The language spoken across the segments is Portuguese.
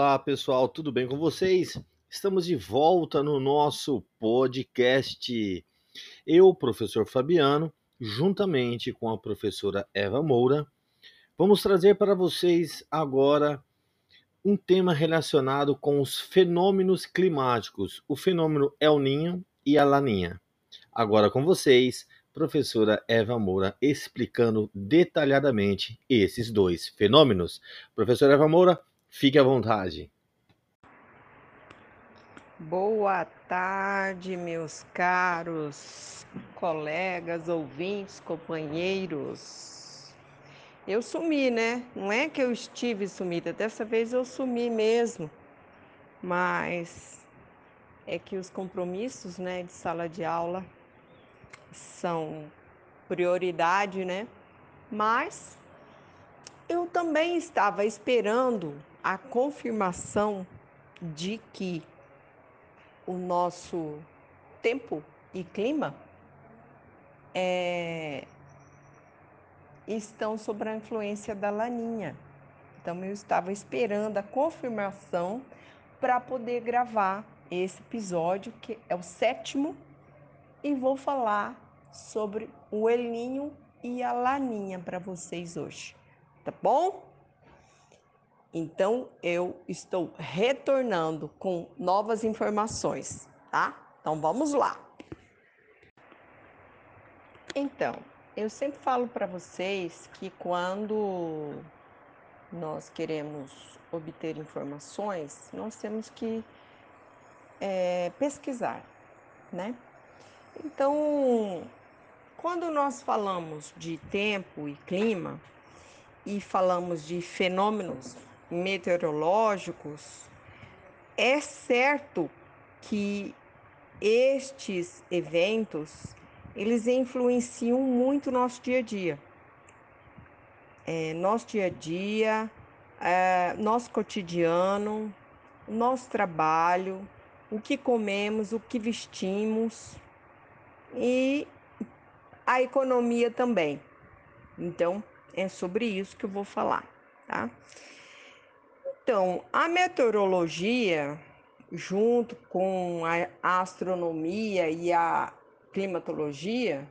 Olá, pessoal, tudo bem com vocês? Estamos de volta no nosso podcast. Eu, professor Fabiano, juntamente com a professora Eva Moura, vamos trazer para vocês agora um tema relacionado com os fenômenos climáticos, o fenômeno El Ninho e a Laninha. Agora com vocês, professora Eva Moura explicando detalhadamente esses dois fenômenos. Professora Eva Moura, fique à vontade. Boa tarde, meus caros colegas, ouvintes, companheiros. Eu sumi, né? Não é que eu estive sumida, dessa vez eu sumi mesmo. Mas é que os compromissos, né, de sala de aula são prioridade, né? Mas eu também estava esperando a confirmação de que o nosso tempo e clima é, estão sob a influência da laninha. Então eu estava esperando a confirmação para poder gravar esse episódio, que é o sétimo e vou falar sobre o Elinho e a Laninha para vocês hoje, tá bom? Então eu estou retornando com novas informações, tá? Então vamos lá. Então, eu sempre falo para vocês que quando nós queremos obter informações, nós temos que é, pesquisar, né? Então, quando nós falamos de tempo e clima e falamos de fenômenos meteorológicos, é certo que estes eventos eles influenciam muito o nosso dia a dia. É, nosso dia a dia, é, nosso cotidiano, nosso trabalho, o que comemos, o que vestimos e a economia também. Então, é sobre isso que eu vou falar, tá? Então, a meteorologia, junto com a astronomia e a climatologia,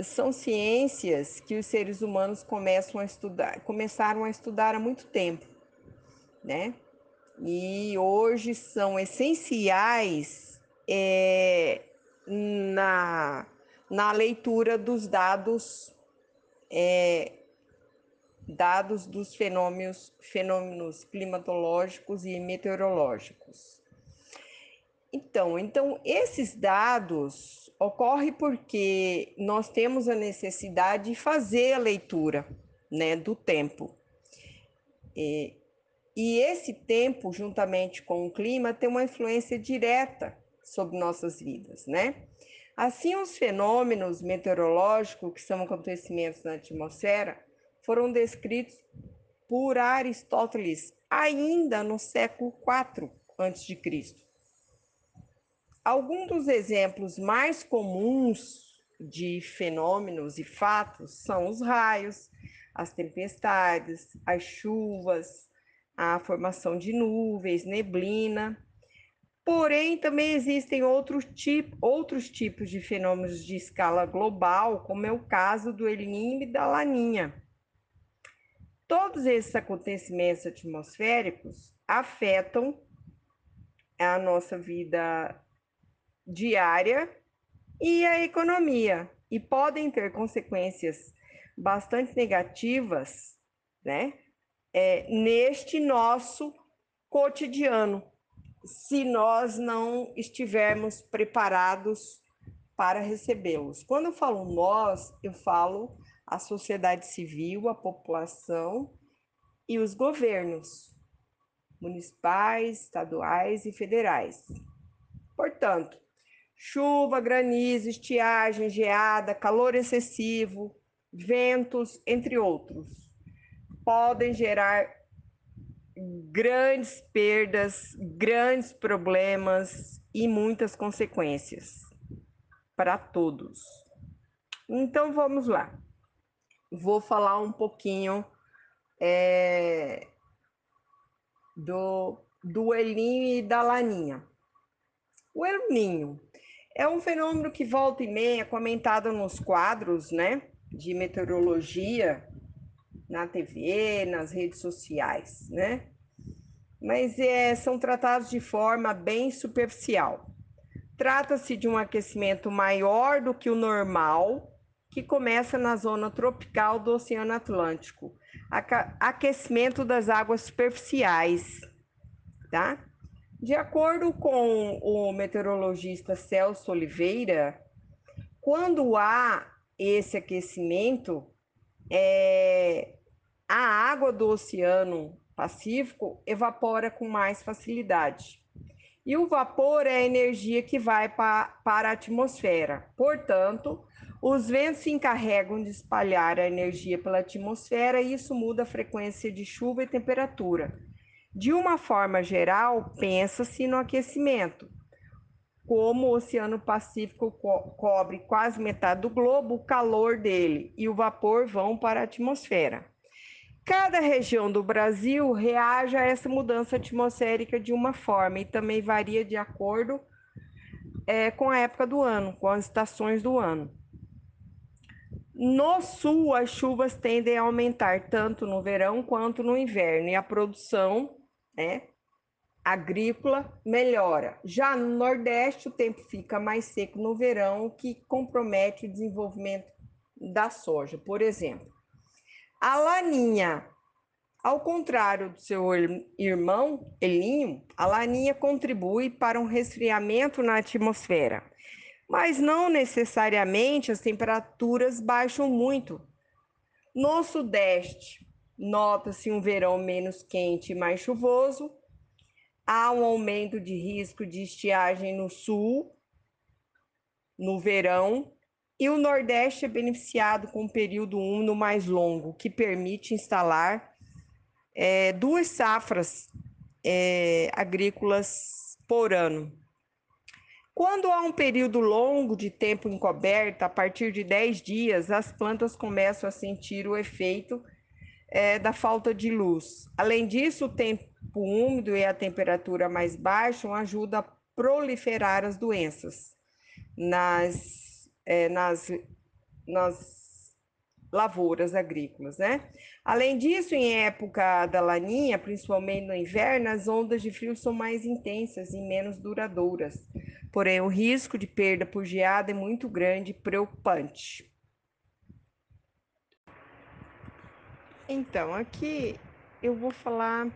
são ciências que os seres humanos começam a estudar, começaram a estudar há muito tempo, né? E hoje são essenciais é, na, na leitura dos dados, é, dados dos fenômenos, fenômenos climatológicos e meteorológicos. Então, então, esses dados ocorrem porque nós temos a necessidade de fazer a leitura né, do tempo. E, e esse tempo, juntamente com o clima, tem uma influência direta sobre nossas vidas, né? Assim, os fenômenos meteorológicos, que são acontecimentos na atmosfera, foram descritos por Aristóteles ainda no século IV a.C. Alguns dos exemplos mais comuns de fenômenos e fatos são os raios, as tempestades, as chuvas, a formação de nuvens, neblina, Porém, também existem outros, tipo, outros tipos de fenômenos de escala global, como é o caso do El Niño e da Laninha. Todos esses acontecimentos atmosféricos afetam a nossa vida diária e a economia e podem ter consequências bastante negativas, né? É, neste nosso cotidiano se nós não estivermos preparados para recebê-los. Quando eu falo nós, eu falo a sociedade civil, a população e os governos municipais, estaduais e federais. Portanto, chuva, granizo, estiagem, geada, calor excessivo, ventos, entre outros, podem gerar grandes perdas, grandes problemas e muitas consequências para todos. Então vamos lá. Vou falar um pouquinho é, do, do El Ninho e da Laninha. O El Ninho é um fenômeno que volta e meia é comentado nos quadros, né, de meteorologia na TV, nas redes sociais, né? Mas é, são tratados de forma bem superficial. Trata-se de um aquecimento maior do que o normal, que começa na zona tropical do Oceano Atlântico. Aquecimento das águas superficiais, tá? De acordo com o meteorologista Celso Oliveira, quando há esse aquecimento, é, a água do Oceano Pacífico evapora com mais facilidade. E o vapor é a energia que vai pa, para a atmosfera. Portanto, os ventos se encarregam de espalhar a energia pela atmosfera e isso muda a frequência de chuva e temperatura. De uma forma geral, pensa-se no aquecimento. Como o Oceano Pacífico co cobre quase metade do globo, o calor dele e o vapor vão para a atmosfera. Cada região do Brasil reage a essa mudança atmosférica de uma forma e também varia de acordo é, com a época do ano, com as estações do ano. No sul, as chuvas tendem a aumentar tanto no verão quanto no inverno e a produção né, agrícola melhora. Já no Nordeste, o tempo fica mais seco no verão, o que compromete o desenvolvimento da soja, por exemplo. A laninha, ao contrário do seu irmão Elinho, a laninha contribui para um resfriamento na atmosfera, mas não necessariamente as temperaturas baixam muito. No Sudeste, nota-se um verão menos quente e mais chuvoso, há um aumento de risco de estiagem no Sul, no verão, e o Nordeste é beneficiado com um período úmido mais longo, que permite instalar é, duas safras é, agrícolas por ano. Quando há um período longo de tempo encoberto, a partir de 10 dias, as plantas começam a sentir o efeito é, da falta de luz. Além disso, o tempo úmido e a temperatura mais baixa ajudam a proliferar as doenças nas é, nas, nas lavouras agrícolas, né? Além disso, em época da laninha, principalmente no inverno, as ondas de frio são mais intensas e menos duradouras. Porém, o risco de perda por geada é muito grande e preocupante. Então, aqui eu vou falar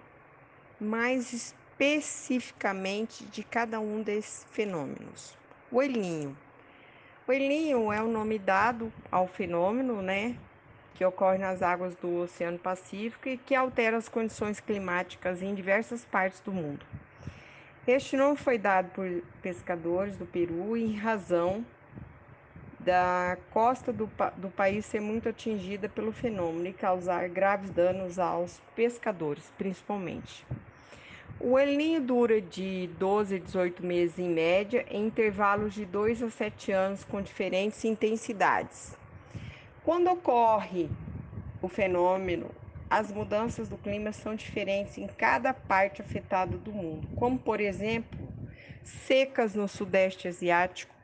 mais especificamente de cada um desses fenômenos. O elinho o Elinho é o nome dado ao fenômeno, né, que ocorre nas águas do Oceano Pacífico e que altera as condições climáticas em diversas partes do mundo. Este nome foi dado por pescadores do Peru em razão da costa do, do país ser muito atingida pelo fenômeno e causar graves danos aos pescadores, principalmente. O El dura de 12 a 18 meses em média, em intervalos de 2 a 7 anos com diferentes intensidades. Quando ocorre o fenômeno, as mudanças do clima são diferentes em cada parte afetada do mundo, como por exemplo, secas no Sudeste Asiático,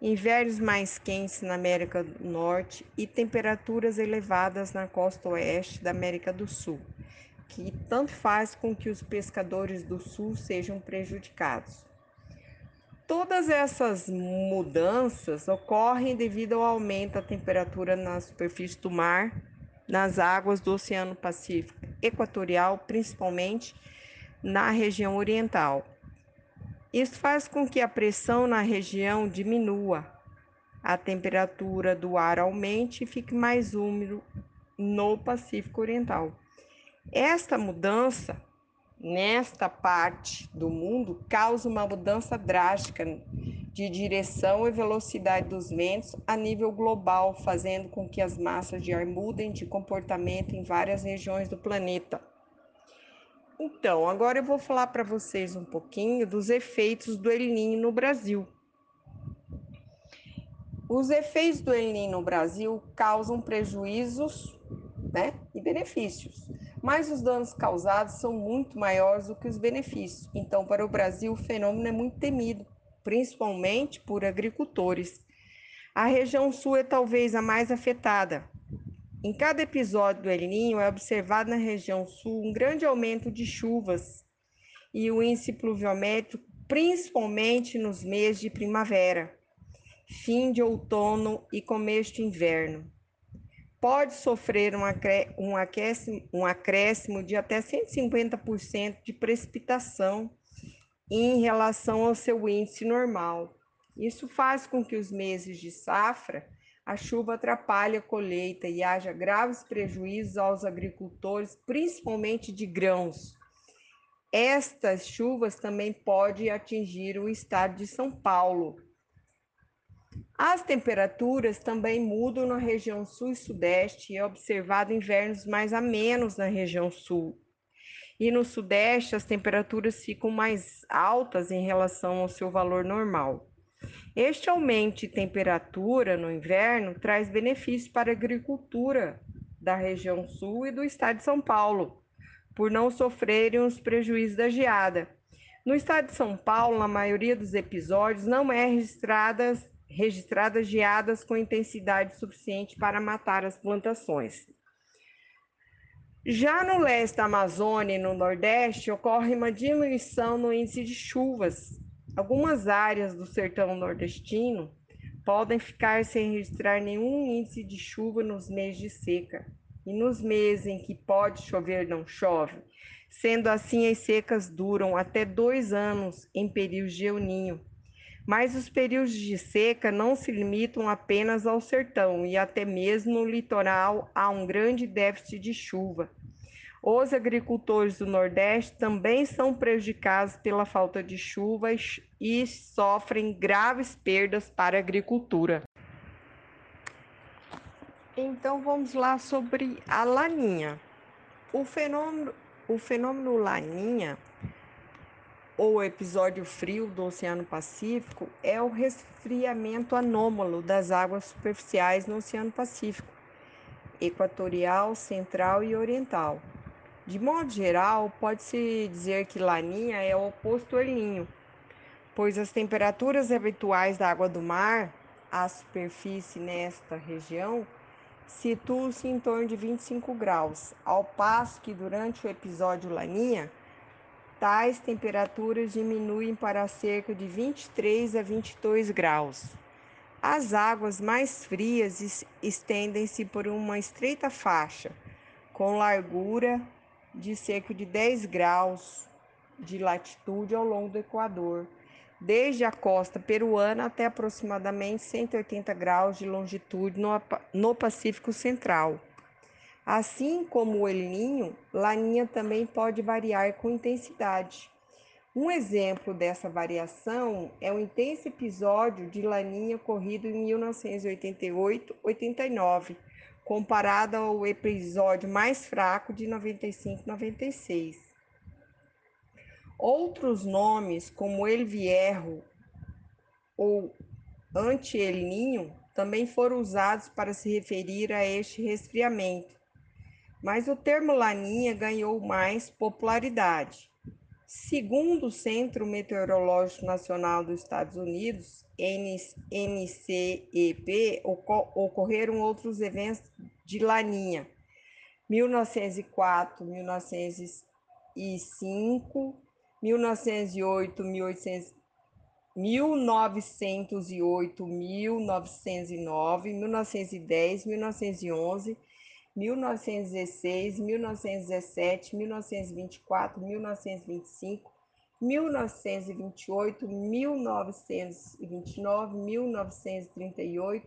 invernos mais quentes na América do Norte e temperaturas elevadas na costa oeste da América do Sul que tanto faz com que os pescadores do sul sejam prejudicados. Todas essas mudanças ocorrem devido ao aumento da temperatura na superfície do mar, nas águas do Oceano Pacífico Equatorial, principalmente na região oriental. Isso faz com que a pressão na região diminua, a temperatura do ar aumente e fique mais úmido no Pacífico Oriental. Esta mudança nesta parte do mundo causa uma mudança drástica de direção e velocidade dos ventos a nível global, fazendo com que as massas de ar mudem de comportamento em várias regiões do planeta. Então, agora eu vou falar para vocês um pouquinho dos efeitos do El Niño no Brasil. Os efeitos do El Niño no Brasil causam prejuízos né, e benefícios mas os danos causados são muito maiores do que os benefícios. Então, para o Brasil, o fenômeno é muito temido, principalmente por agricultores. A região sul é talvez a mais afetada. Em cada episódio do El Ninho é observado na região sul um grande aumento de chuvas e o índice pluviométrico, principalmente nos meses de primavera, fim de outono e começo de inverno pode sofrer um, um, aquecimento, um acréscimo de até 150% de precipitação em relação ao seu índice normal. Isso faz com que os meses de safra a chuva atrapalhe a colheita e haja graves prejuízos aos agricultores, principalmente de grãos. Estas chuvas também podem atingir o estado de São Paulo, as temperaturas também mudam na região sul e sudeste e é observado invernos mais amenos na região sul. E no sudeste as temperaturas ficam mais altas em relação ao seu valor normal. Este aumento de temperatura no inverno traz benefícios para a agricultura da região sul e do estado de São Paulo, por não sofrerem os prejuízos da geada. No estado de São Paulo, na maioria dos episódios, não é registradas registradas geadas com intensidade suficiente para matar as plantações. Já no leste da Amazônia e no Nordeste, ocorre uma diminuição no índice de chuvas. Algumas áreas do sertão nordestino podem ficar sem registrar nenhum índice de chuva nos meses de seca. E nos meses em que pode chover, não chove. Sendo assim, as secas duram até dois anos em períodos de euninho, mas os períodos de seca não se limitam apenas ao sertão e até mesmo no litoral há um grande déficit de chuva. Os agricultores do Nordeste também são prejudicados pela falta de chuvas e sofrem graves perdas para a agricultura. Então vamos lá sobre a laninha. O fenômeno, o fenômeno laninha ou episódio frio do Oceano Pacífico é o resfriamento anômalo das águas superficiais no Oceano Pacífico, equatorial, central e oriental. De modo geral, pode-se dizer que Laninha é o oposto ao Ninho, pois as temperaturas habituais da água do mar, à superfície nesta região, situam-se em torno de 25 graus, ao passo que durante o episódio Laninha, tais temperaturas diminuem para cerca de 23 a 22 graus. As águas mais frias estendem-se por uma estreita faixa, com largura de cerca de 10 graus de latitude ao longo do Equador, desde a costa peruana até aproximadamente 180 graus de longitude no, no Pacífico Central. Assim como o El Ninho, Laninha também pode variar com intensidade. Um exemplo dessa variação é o intenso episódio de Laninha ocorrido em 1988-89, comparado ao episódio mais fraco de 95-96. Outros nomes, como El Vierro ou Anti-El Ninho, também foram usados para se referir a este resfriamento mas o termo laninha ganhou mais popularidade. Segundo o Centro Meteorológico Nacional dos Estados Unidos, NCEP, ocorreram outros eventos de laninha. 1904, 1905, 1908, 1800, 1908, 1909, 1910, 1911 1916, 1917, 1924, 1925, 1928, 1929, 1938,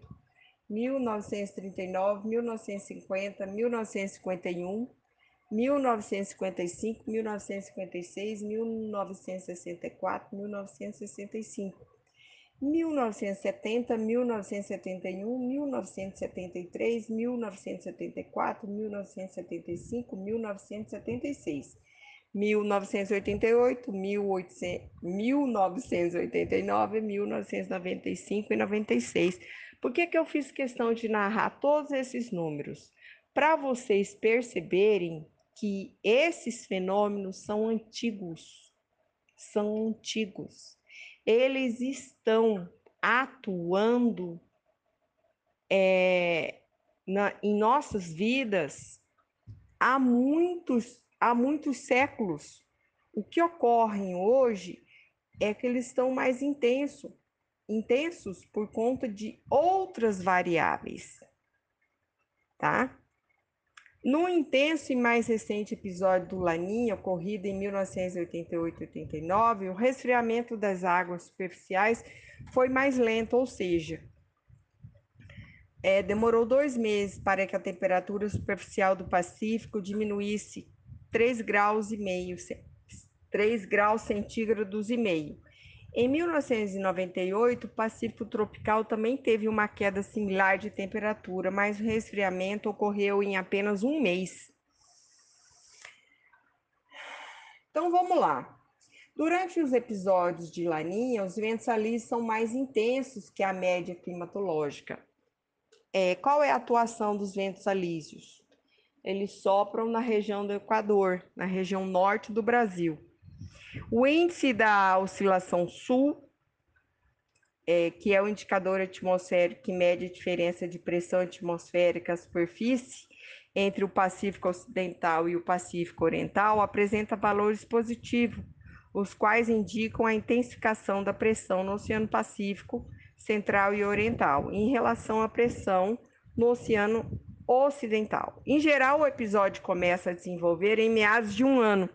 1939, 1950, 1951, 1955, 1956, 1964, 1965. 1970, 1971, 1973, 1974, 1975, 1976, 1988, 1989, 1995 e 96. Por que, que eu fiz questão de narrar todos esses números? Para vocês perceberem que esses fenômenos são antigos, são antigos. Eles estão atuando é, na, em nossas vidas há muitos, há muitos séculos. O que ocorre hoje é que eles estão mais intensos, intensos por conta de outras variáveis, tá? No intenso e mais recente episódio do Laninha, ocorrido em 1988-89, o resfriamento das águas superficiais foi mais lento, ou seja, é, demorou dois meses para que a temperatura superficial do Pacífico diminuísse 3 graus e meio, 3 graus centígrados e meio. Em 1998, o Pacífico tropical também teve uma queda similar de temperatura, mas o resfriamento ocorreu em apenas um mês. Então vamos lá. Durante os episódios de Laninha, os ventos ali são mais intensos que a média climatológica. É, qual é a atuação dos ventos alísios? Eles sopram na região do Equador, na região norte do Brasil. O índice da oscilação sul, é, que é o indicador atmosférico que mede a diferença de pressão atmosférica à superfície entre o Pacífico Ocidental e o Pacífico Oriental, apresenta valores positivos, os quais indicam a intensificação da pressão no Oceano Pacífico Central e Oriental em relação à pressão no Oceano Ocidental. Em geral, o episódio começa a desenvolver em meados de um ano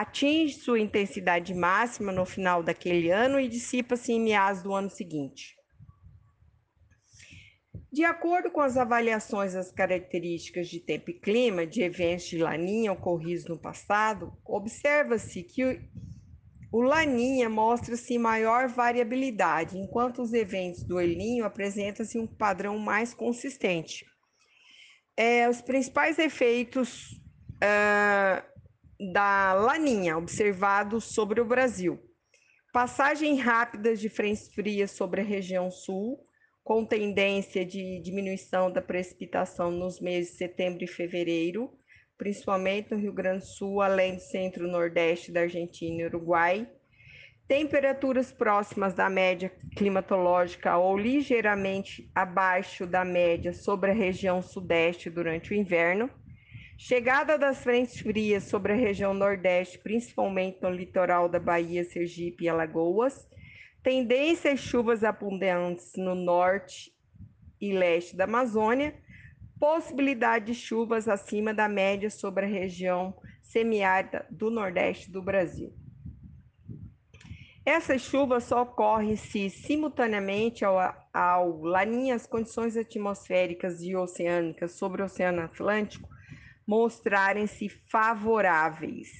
atinge sua intensidade máxima no final daquele ano e dissipa-se em meados do ano seguinte. De acordo com as avaliações das características de tempo e clima de eventos de Laninha ocorridos no passado, observa-se que o Laninha mostra-se maior variabilidade, enquanto os eventos do El Ninho apresentam-se um padrão mais consistente. É, os principais efeitos uh, da Laninha observado sobre o Brasil. Passagem rápida de frentes frias sobre a região sul, com tendência de diminuição da precipitação nos meses de setembro e fevereiro, principalmente no Rio Grande do Sul, além do centro-nordeste da Argentina e Uruguai. Temperaturas próximas da média climatológica ou ligeiramente abaixo da média sobre a região sudeste durante o inverno Chegada das frentes frias sobre a região Nordeste, principalmente no litoral da Bahia, Sergipe e Alagoas. Tendência às chuvas abundantes no norte e leste da Amazônia. Possibilidade de chuvas acima da média sobre a região semiárida do Nordeste do Brasil. Essas chuvas só ocorrem se, simultaneamente ao, ao Laninha, as condições atmosféricas e oceânicas sobre o Oceano Atlântico mostrarem-se favoráveis.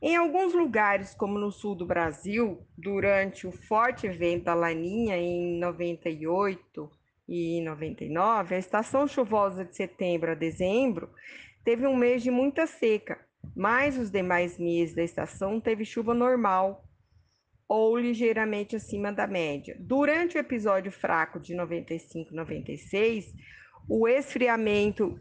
Em alguns lugares, como no sul do Brasil, durante o forte evento da Laninha em 98 e 99, a estação chuvosa de setembro a dezembro teve um mês de muita seca, mas os demais meses da estação teve chuva normal ou ligeiramente acima da média. Durante o episódio fraco de 95 96, o esfriamento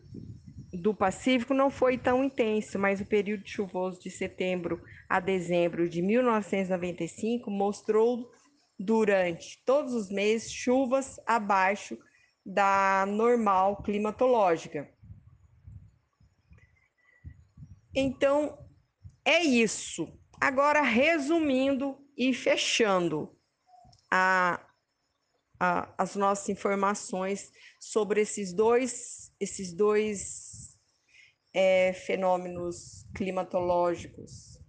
do Pacífico não foi tão intenso, mas o período chuvoso de setembro a dezembro de 1995 mostrou durante todos os meses chuvas abaixo da normal climatológica. Então, é isso. Agora, resumindo e fechando a, a, as nossas informações sobre esses dois, esses dois é, fenômenos climatológicos.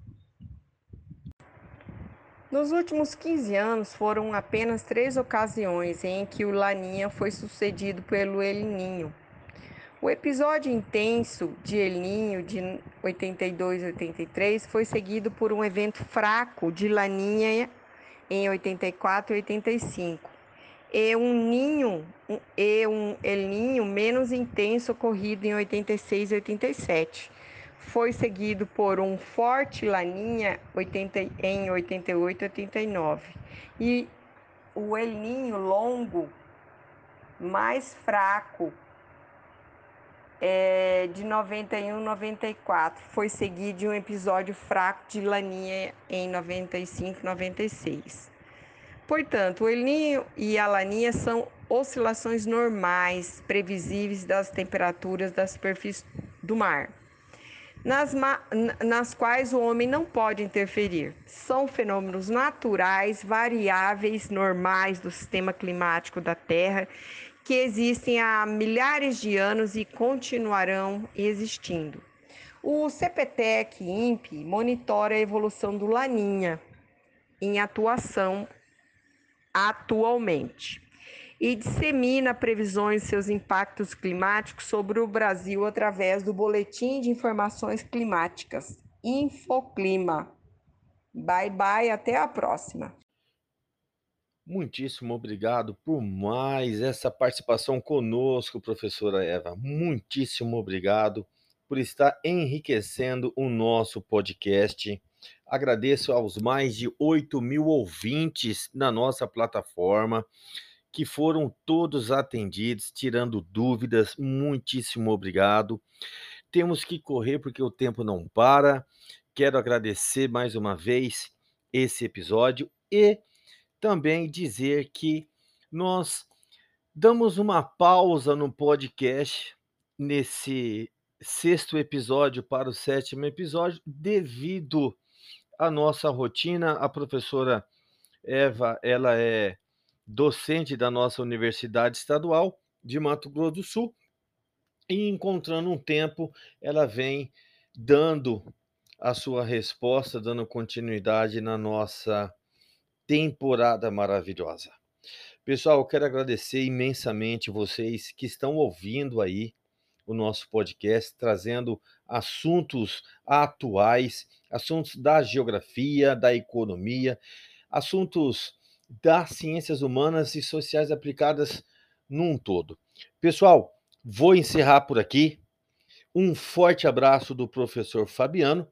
Nos últimos 15 anos, foram apenas três ocasiões em que o Laninha foi sucedido pelo El Ninho. O episódio intenso de El Ninho de 82 e 83 foi seguido por um evento fraco de Laninha em 84 e 85 e um ninho e um El Ninho menos intenso ocorrido em 86 e 87. Foi seguido por um forte Laninha 80, em 88 e 89. E o El Ninho longo mais fraco é, de 91 94. Foi seguido de um episódio fraco de Laninha em 95 96. Portanto, o El Ninho e a Laninha são oscilações normais, previsíveis das temperaturas da superfície do mar, nas, nas quais o homem não pode interferir. São fenômenos naturais, variáveis, normais do sistema climático da Terra que existem há milhares de anos e continuarão existindo. O CPTEC INPE monitora a evolução do Laninha em atuação atualmente e dissemina previsões de seus impactos climáticos sobre o Brasil através do Boletim de Informações Climáticas, Infoclima. Bye bye, até a próxima. Muitíssimo obrigado por mais essa participação conosco, professora Eva. Muitíssimo obrigado por estar enriquecendo o nosso podcast. Agradeço aos mais de 8 mil ouvintes na nossa plataforma, que foram todos atendidos, tirando dúvidas. Muitíssimo obrigado. Temos que correr porque o tempo não para. Quero agradecer mais uma vez esse episódio e também dizer que nós damos uma pausa no podcast nesse sexto episódio para o sétimo episódio devido à nossa rotina. A professora Eva, ela é docente da nossa Universidade Estadual de Mato Grosso do Sul e encontrando um tempo, ela vem dando a sua resposta, dando continuidade na nossa temporada maravilhosa. Pessoal, eu quero agradecer imensamente vocês que estão ouvindo aí o nosso podcast, trazendo assuntos atuais, assuntos da geografia, da economia, assuntos das ciências humanas e sociais aplicadas num todo. Pessoal, vou encerrar por aqui. Um forte abraço do professor Fabiano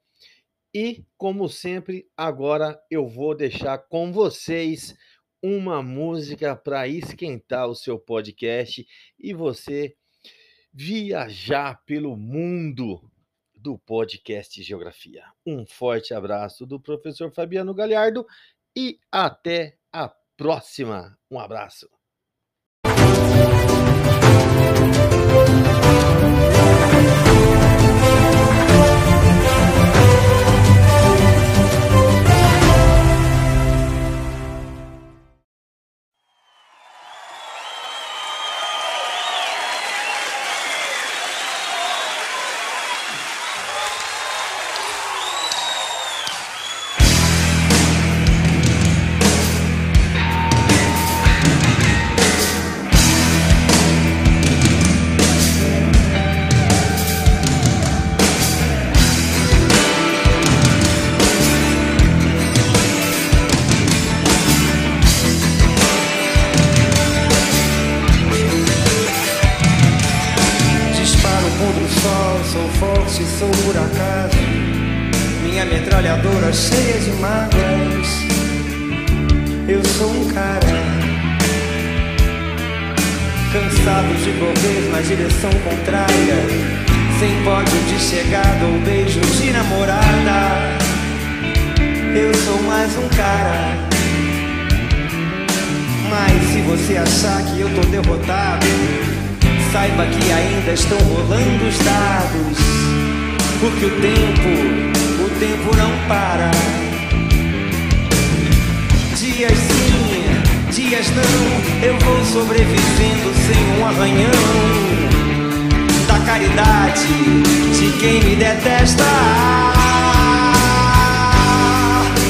e, como sempre, agora eu vou deixar com vocês uma música para esquentar o seu podcast e você viajar pelo mundo do podcast Geografia. Um forte abraço do professor Fabiano Galhardo e até a próxima. Um abraço. Cheia de mágoas. Eu sou um cara cansado de correr na direção contrária, sem pódio de chegada ou beijo de namorada. Eu sou mais um cara. Mas se você achar que eu tô derrotado, saiba que ainda estão rolando os dados, porque o tempo tempo não para. Dias sim, dias não, eu vou sobrevivendo sem um arranhão. Da caridade de quem me detesta.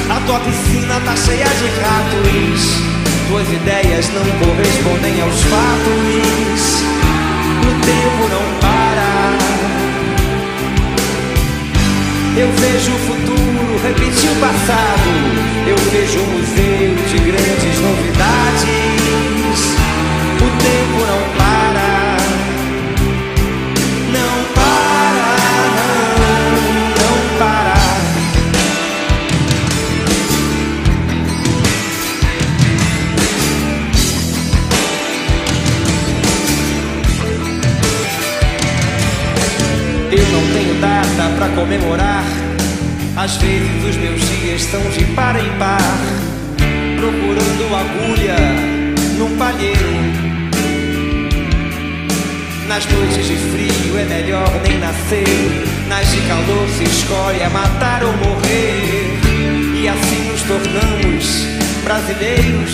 A tua piscina tá cheia de ratos. Tuas ideias não correspondem aos fatos. O tempo não para. Eu vejo o futuro repetir o passado. Eu vejo um museu de grandes novidades. O tempo não é passa. Data para comemorar. Às vezes os meus dias são de par em par, procurando agulha num palheiro. Nas noites de frio é melhor nem nascer. Nas de calor se escolhe a matar ou morrer. E assim nos tornamos brasileiros.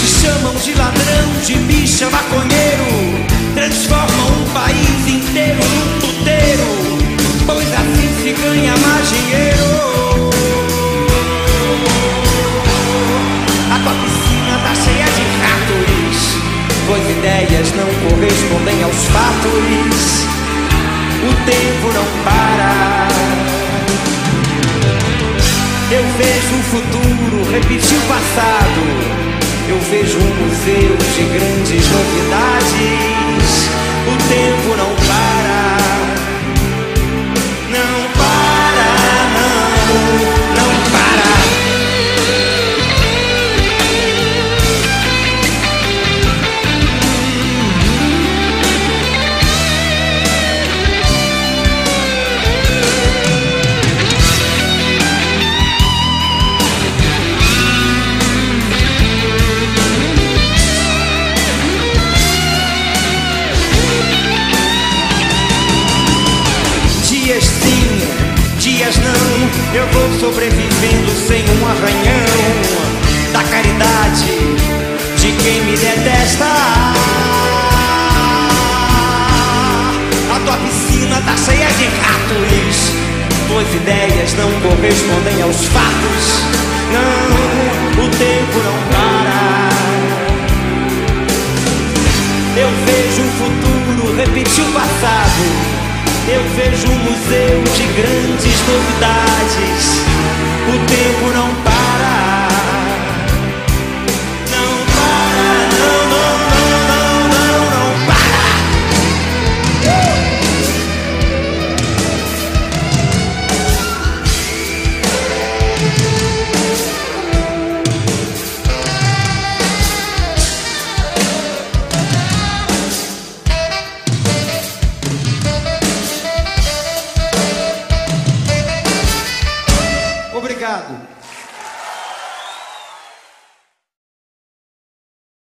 Te chamam de ladrão, de bicha, maconheiro. Transformam um país inteiro num puteiro. Pois assim se ganha mais dinheiro. A tua piscina tá cheia de ratos pois ideias não correspondem aos fatos. O tempo não para. Eu vejo o futuro repetir o passado. Eu vejo um museu ideias não correspondem aos fatos. Não, o tempo não para. Eu vejo o futuro repetir o passado. Eu vejo um museu de grandes novidades. O tempo não